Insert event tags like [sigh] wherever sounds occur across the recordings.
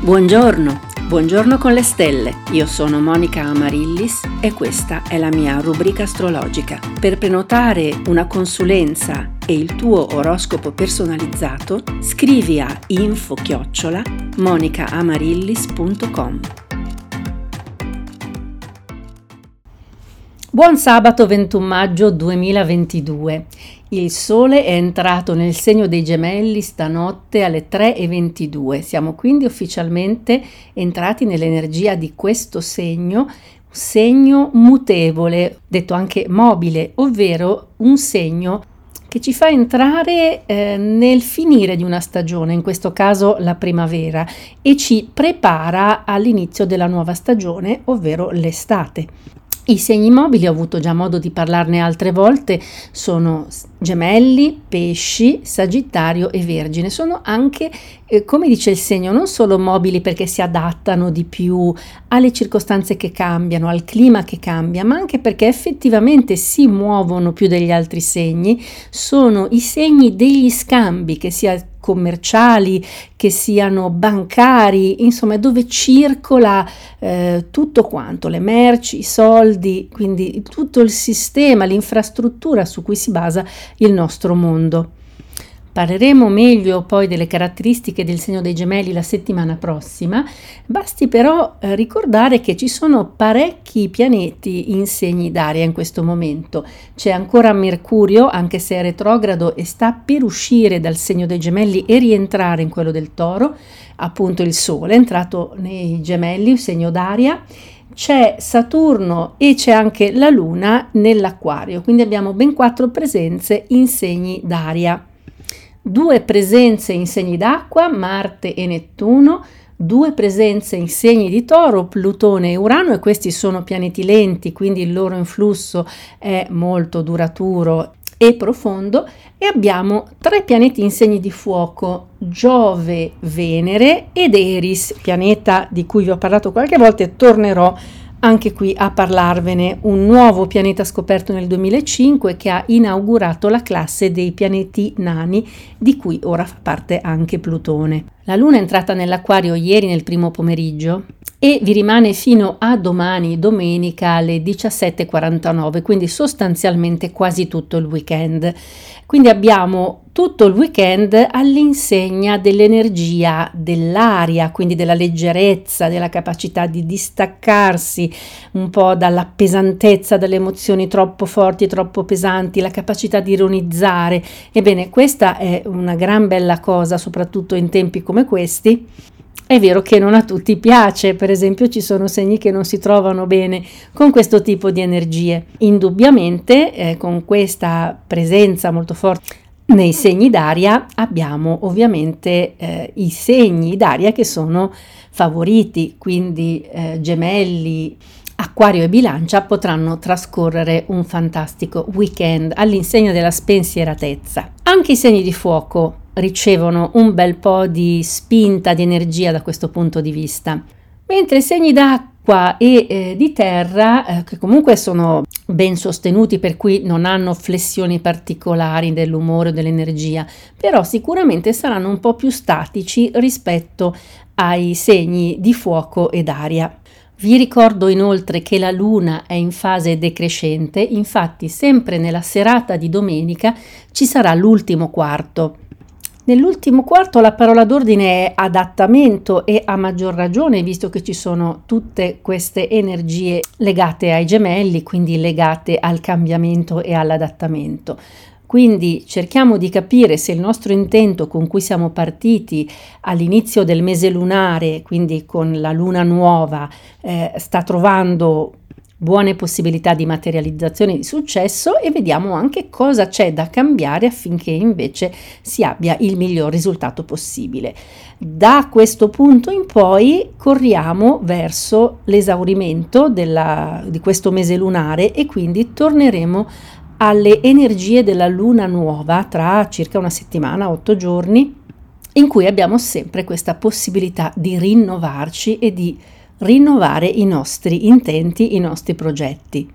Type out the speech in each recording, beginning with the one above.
Buongiorno, buongiorno con le stelle. Io sono Monica Amarillis e questa è la mia rubrica astrologica. Per prenotare una consulenza e il tuo oroscopo personalizzato, scrivi a info-chiocciola monicaamarillis.com. Buon sabato 21 maggio 2022. Il Sole è entrato nel segno dei gemelli stanotte alle 3.22. Siamo quindi ufficialmente entrati nell'energia di questo segno, segno mutevole, detto anche mobile, ovvero un segno che ci fa entrare eh, nel finire di una stagione, in questo caso la primavera, e ci prepara all'inizio della nuova stagione, ovvero l'estate. I segni mobili, ho avuto già modo di parlarne altre volte, sono gemelli, pesci, sagittario e vergine. Sono anche, eh, come dice il segno, non solo mobili perché si adattano di più alle circostanze che cambiano, al clima che cambia, ma anche perché effettivamente si muovono più degli altri segni. Sono i segni degli scambi, che sia commerciali, che siano bancari, insomma dove circola eh, tutto quanto, le merci, i soldi, quindi tutto il sistema, l'infrastruttura su cui si basa il nostro mondo. Parleremo meglio poi delle caratteristiche del segno dei gemelli la settimana prossima, basti però eh, ricordare che ci sono parecchi pianeti in segni d'aria in questo momento. C'è ancora Mercurio, anche se è retrogrado e sta per uscire dal segno dei gemelli e rientrare in quello del toro, appunto il Sole è entrato nei gemelli, segno d'aria. C'è Saturno e c'è anche la Luna nell'acquario, quindi abbiamo ben quattro presenze in segni d'aria due presenze in segni d'acqua, Marte e Nettuno, due presenze in segni di toro, Plutone e Urano, e questi sono pianeti lenti, quindi il loro influsso è molto duraturo e profondo, e abbiamo tre pianeti in segni di fuoco, Giove, Venere ed Eris, pianeta di cui vi ho parlato qualche volta e tornerò anche qui a parlarvene un nuovo pianeta scoperto nel 2005 che ha inaugurato la classe dei pianeti nani di cui ora fa parte anche Plutone. La Luna è entrata nell'acquario ieri nel primo pomeriggio e vi rimane fino a domani, domenica alle 17.49, quindi sostanzialmente quasi tutto il weekend. Quindi abbiamo tutto il weekend all'insegna dell'energia dell'aria, quindi della leggerezza, della capacità di distaccarsi un po' dalla pesantezza delle emozioni troppo forti, troppo pesanti, la capacità di ironizzare. Ebbene, questa è una gran bella cosa, soprattutto in tempi come questi è vero che non a tutti piace, per esempio ci sono segni che non si trovano bene con questo tipo di energie. Indubbiamente eh, con questa presenza molto forte nei segni d'aria abbiamo ovviamente eh, i segni d'aria che sono favoriti, quindi eh, gemelli, Acquario e Bilancia potranno trascorrere un fantastico weekend all'insegna della spensieratezza. Anche i segni di fuoco ricevono un bel po' di spinta, di energia da questo punto di vista. Mentre i segni d'acqua e eh, di terra, eh, che comunque sono ben sostenuti, per cui non hanno flessioni particolari dell'umore o dell'energia, però sicuramente saranno un po' più statici rispetto ai segni di fuoco ed aria. Vi ricordo inoltre che la luna è in fase decrescente, infatti sempre nella serata di domenica ci sarà l'ultimo quarto. Nell'ultimo quarto la parola d'ordine è adattamento e a maggior ragione visto che ci sono tutte queste energie legate ai gemelli, quindi legate al cambiamento e all'adattamento. Quindi cerchiamo di capire se il nostro intento con cui siamo partiti all'inizio del mese lunare, quindi con la luna nuova, eh, sta trovando buone possibilità di materializzazione di successo e vediamo anche cosa c'è da cambiare affinché invece si abbia il miglior risultato possibile. Da questo punto in poi corriamo verso l'esaurimento della, di questo mese lunare e quindi torneremo alle energie della luna nuova tra circa una settimana, otto giorni, in cui abbiamo sempre questa possibilità di rinnovarci e di rinnovare i nostri intenti, i nostri progetti.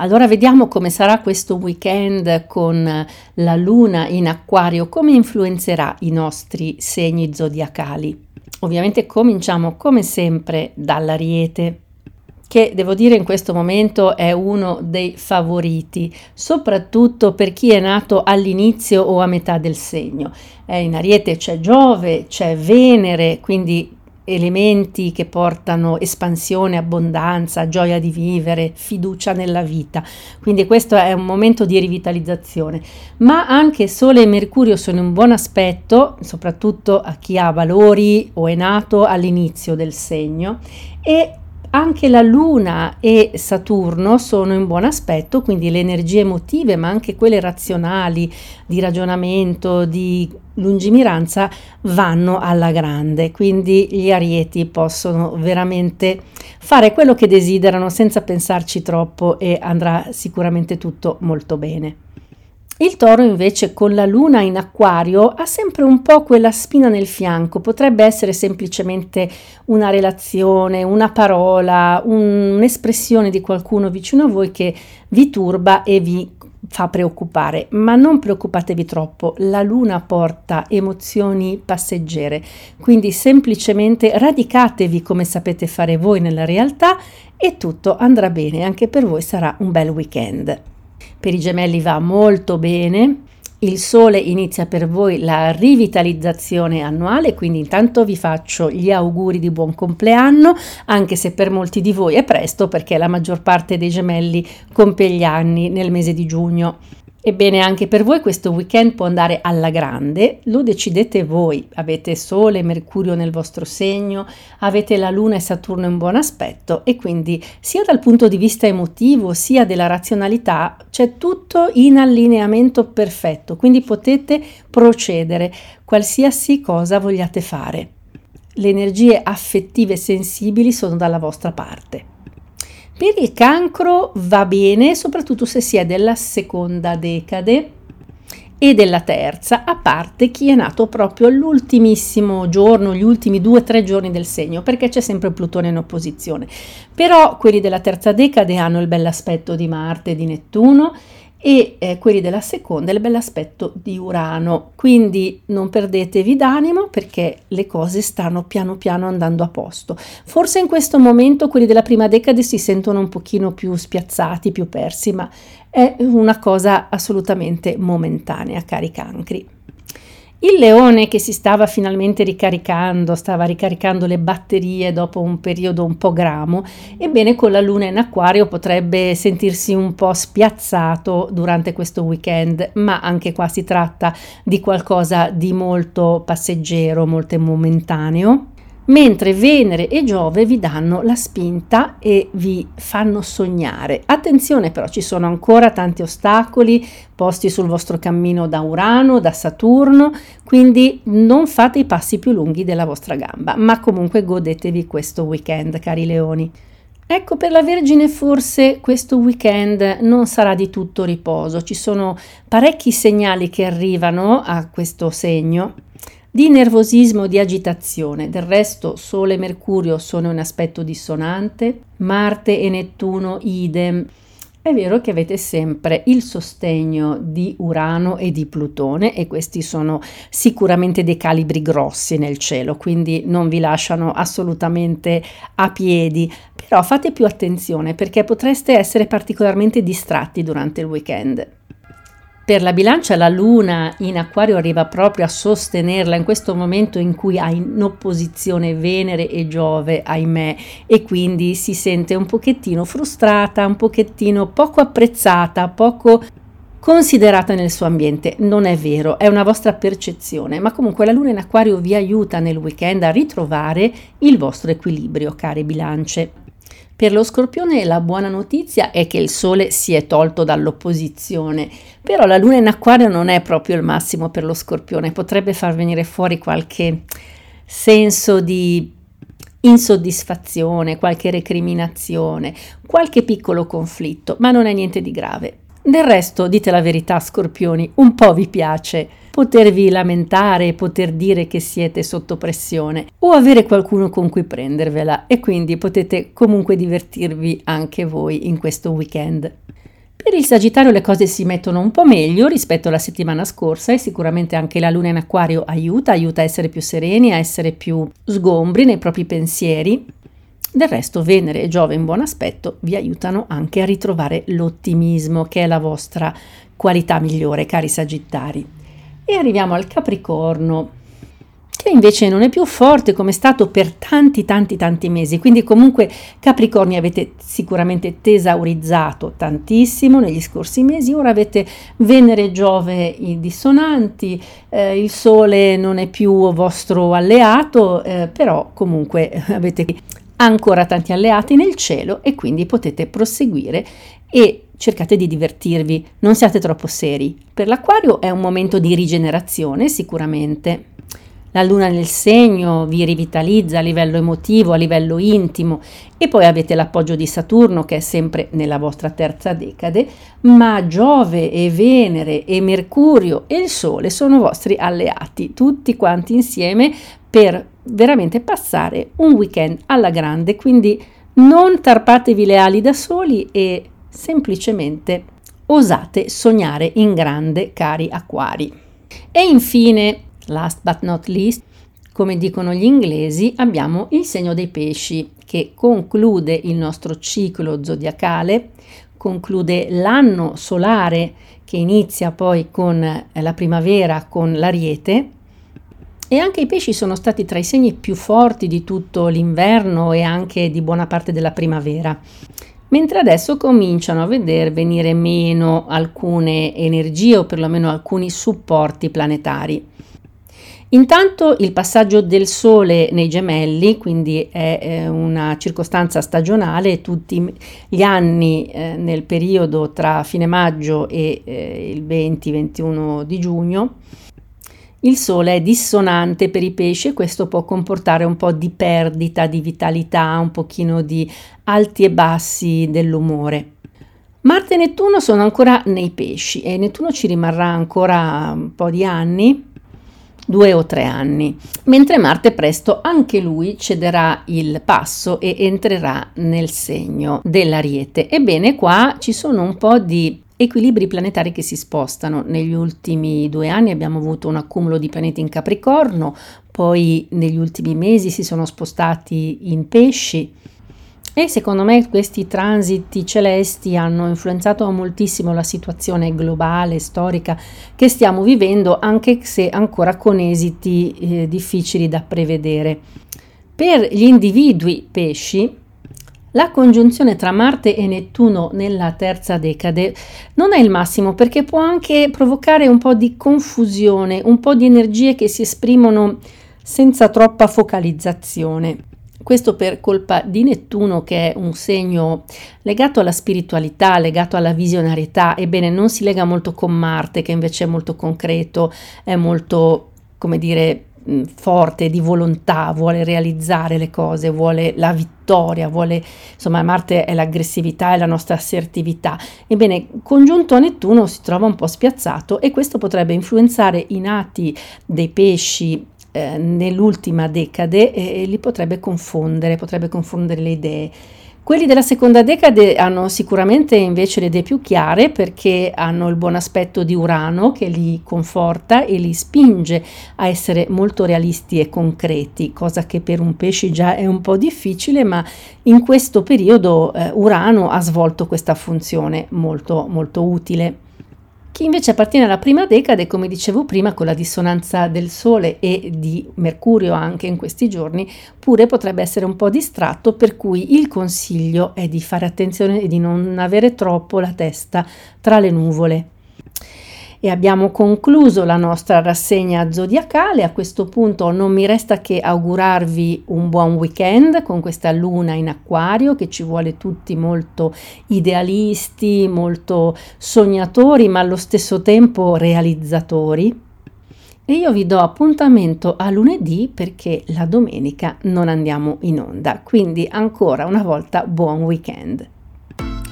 Allora vediamo come sarà questo weekend con la luna in acquario, come influenzerà i nostri segni zodiacali. Ovviamente cominciamo come sempre dall'ariete che devo dire in questo momento è uno dei favoriti, soprattutto per chi è nato all'inizio o a metà del segno. Eh, in Ariete c'è Giove, c'è Venere, quindi elementi che portano espansione, abbondanza, gioia di vivere, fiducia nella vita. Quindi questo è un momento di rivitalizzazione. Ma anche Sole e Mercurio sono in buon aspetto, soprattutto a chi ha valori o è nato all'inizio del segno e anche la Luna e Saturno sono in buon aspetto, quindi le energie emotive, ma anche quelle razionali, di ragionamento, di lungimiranza, vanno alla grande. Quindi gli arieti possono veramente fare quello che desiderano senza pensarci troppo e andrà sicuramente tutto molto bene. Il toro invece con la luna in acquario ha sempre un po' quella spina nel fianco, potrebbe essere semplicemente una relazione, una parola, un, un'espressione di qualcuno vicino a voi che vi turba e vi fa preoccupare, ma non preoccupatevi troppo, la luna porta emozioni passeggere, quindi semplicemente radicatevi come sapete fare voi nella realtà e tutto andrà bene, anche per voi sarà un bel weekend. Per i gemelli va molto bene. Il sole inizia per voi la rivitalizzazione annuale, quindi intanto vi faccio gli auguri di buon compleanno, anche se per molti di voi è presto perché la maggior parte dei gemelli compie gli anni nel mese di giugno. Ebbene, anche per voi questo weekend può andare alla grande, lo decidete voi. Avete Sole e Mercurio nel vostro segno, avete la Luna e Saturno in buon aspetto e quindi sia dal punto di vista emotivo sia della razionalità c'è tutto in allineamento perfetto, quindi potete procedere qualsiasi cosa vogliate fare. Le energie affettive sensibili sono dalla vostra parte. Per il cancro va bene, soprattutto se si è della seconda decade e della terza, a parte chi è nato proprio all'ultimissimo giorno, gli ultimi due o tre giorni del segno, perché c'è sempre Plutone in opposizione. Però quelli della terza decade hanno il bell'aspetto di Marte e di Nettuno e eh, quelli della seconda il bell'aspetto di Urano. Quindi non perdetevi d'animo perché le cose stanno piano piano andando a posto. Forse in questo momento quelli della prima decade si sentono un pochino più spiazzati, più persi, ma è una cosa assolutamente momentanea, cari cancri. Il leone che si stava finalmente ricaricando, stava ricaricando le batterie dopo un periodo un po' gramo, ebbene con la luna in acquario potrebbe sentirsi un po' spiazzato durante questo weekend, ma anche qua si tratta di qualcosa di molto passeggero, molto momentaneo mentre Venere e Giove vi danno la spinta e vi fanno sognare. Attenzione però, ci sono ancora tanti ostacoli posti sul vostro cammino da Urano, da Saturno, quindi non fate i passi più lunghi della vostra gamba, ma comunque godetevi questo weekend, cari leoni. Ecco, per la Vergine forse questo weekend non sarà di tutto riposo, ci sono parecchi segnali che arrivano a questo segno di nervosismo, di agitazione. Del resto Sole e Mercurio sono in aspetto dissonante, Marte e Nettuno idem. È vero che avete sempre il sostegno di Urano e di Plutone e questi sono sicuramente dei calibri grossi nel cielo, quindi non vi lasciano assolutamente a piedi, però fate più attenzione perché potreste essere particolarmente distratti durante il weekend. Per la bilancia la luna in acquario arriva proprio a sostenerla in questo momento in cui ha in opposizione Venere e Giove, ahimè, e quindi si sente un pochettino frustrata, un pochettino poco apprezzata, poco considerata nel suo ambiente. Non è vero, è una vostra percezione, ma comunque la luna in acquario vi aiuta nel weekend a ritrovare il vostro equilibrio, care bilance. Per lo scorpione la buona notizia è che il Sole si è tolto dall'opposizione, però la Luna in acquario non è proprio il massimo per lo scorpione, potrebbe far venire fuori qualche senso di insoddisfazione, qualche recriminazione, qualche piccolo conflitto, ma non è niente di grave. Del resto, dite la verità, scorpioni, un po' vi piace potervi lamentare poter dire che siete sotto pressione o avere qualcuno con cui prendervela e quindi potete comunque divertirvi anche voi in questo weekend. Per il Sagittario le cose si mettono un po' meglio rispetto alla settimana scorsa e sicuramente anche la luna in acquario aiuta, aiuta a essere più sereni, a essere più sgombri nei propri pensieri. Del resto Venere e Giove in buon aspetto vi aiutano anche a ritrovare l'ottimismo che è la vostra qualità migliore, cari Sagittari. E arriviamo al Capricorno che invece non è più forte come è stato per tanti tanti tanti mesi. Quindi comunque Capricorni avete sicuramente tesaurizzato tantissimo negli scorsi mesi, ora avete Venere e Giove dissonanti, eh, il Sole non è più vostro alleato, eh, però comunque [laughs] avete ancora tanti alleati nel cielo e quindi potete proseguire e cercate di divertirvi, non siate troppo seri. Per l'Aquario è un momento di rigenerazione sicuramente. La luna nel segno vi rivitalizza a livello emotivo, a livello intimo. E poi avete l'appoggio di Saturno che è sempre nella vostra terza decade, ma Giove e Venere e Mercurio e il Sole sono vostri alleati, tutti quanti insieme per veramente passare un weekend alla grande, quindi non tarpatevi le ali da soli e semplicemente osate sognare in grande, cari acquari. E infine Last but not least, come dicono gli inglesi, abbiamo il segno dei pesci che conclude il nostro ciclo zodiacale, conclude l'anno solare che inizia poi con la primavera, con l'ariete. E anche i pesci sono stati tra i segni più forti di tutto l'inverno e anche di buona parte della primavera mentre adesso cominciano a vedere venire meno alcune energie o perlomeno alcuni supporti planetari. Intanto il passaggio del Sole nei gemelli, quindi è una circostanza stagionale, tutti gli anni eh, nel periodo tra fine maggio e eh, il 20-21 di giugno, il Sole è dissonante per i pesci e questo può comportare un po' di perdita di vitalità, un pochino di alti e bassi dell'umore. Marte e Nettuno sono ancora nei pesci e Nettuno ci rimarrà ancora un po' di anni due o tre anni, mentre Marte presto anche lui cederà il passo e entrerà nel segno dell'ariete. Ebbene, qua ci sono un po' di equilibri planetari che si spostano. Negli ultimi due anni abbiamo avuto un accumulo di pianeti in Capricorno, poi negli ultimi mesi si sono spostati in pesci e secondo me questi transiti celesti hanno influenzato moltissimo la situazione globale, storica che stiamo vivendo, anche se ancora con esiti eh, difficili da prevedere. Per gli individui pesci, la congiunzione tra Marte e Nettuno nella terza decade non è il massimo perché può anche provocare un po' di confusione, un po' di energie che si esprimono senza troppa focalizzazione. Questo per colpa di Nettuno che è un segno legato alla spiritualità, legato alla visionarietà, ebbene non si lega molto con Marte che invece è molto concreto, è molto, come dire, forte di volontà, vuole realizzare le cose, vuole la vittoria, vuole, insomma, Marte è l'aggressività e la nostra assertività. Ebbene, congiunto a Nettuno si trova un po' spiazzato e questo potrebbe influenzare i nati dei pesci eh, nell'ultima decade e li potrebbe confondere, potrebbe confondere le idee. Quelli della seconda decade hanno sicuramente invece le idee più chiare perché hanno il buon aspetto di Urano che li conforta e li spinge a essere molto realisti e concreti, cosa che per un pesce già è un po' difficile, ma in questo periodo eh, Urano ha svolto questa funzione molto molto utile. Chi invece appartiene alla prima decade, come dicevo prima, con la dissonanza del Sole e di Mercurio anche in questi giorni, pure potrebbe essere un po' distratto, per cui il consiglio è di fare attenzione e di non avere troppo la testa tra le nuvole e abbiamo concluso la nostra rassegna zodiacale. A questo punto non mi resta che augurarvi un buon weekend con questa luna in acquario che ci vuole tutti molto idealisti, molto sognatori, ma allo stesso tempo realizzatori. E io vi do appuntamento a lunedì perché la domenica non andiamo in onda. Quindi ancora una volta buon weekend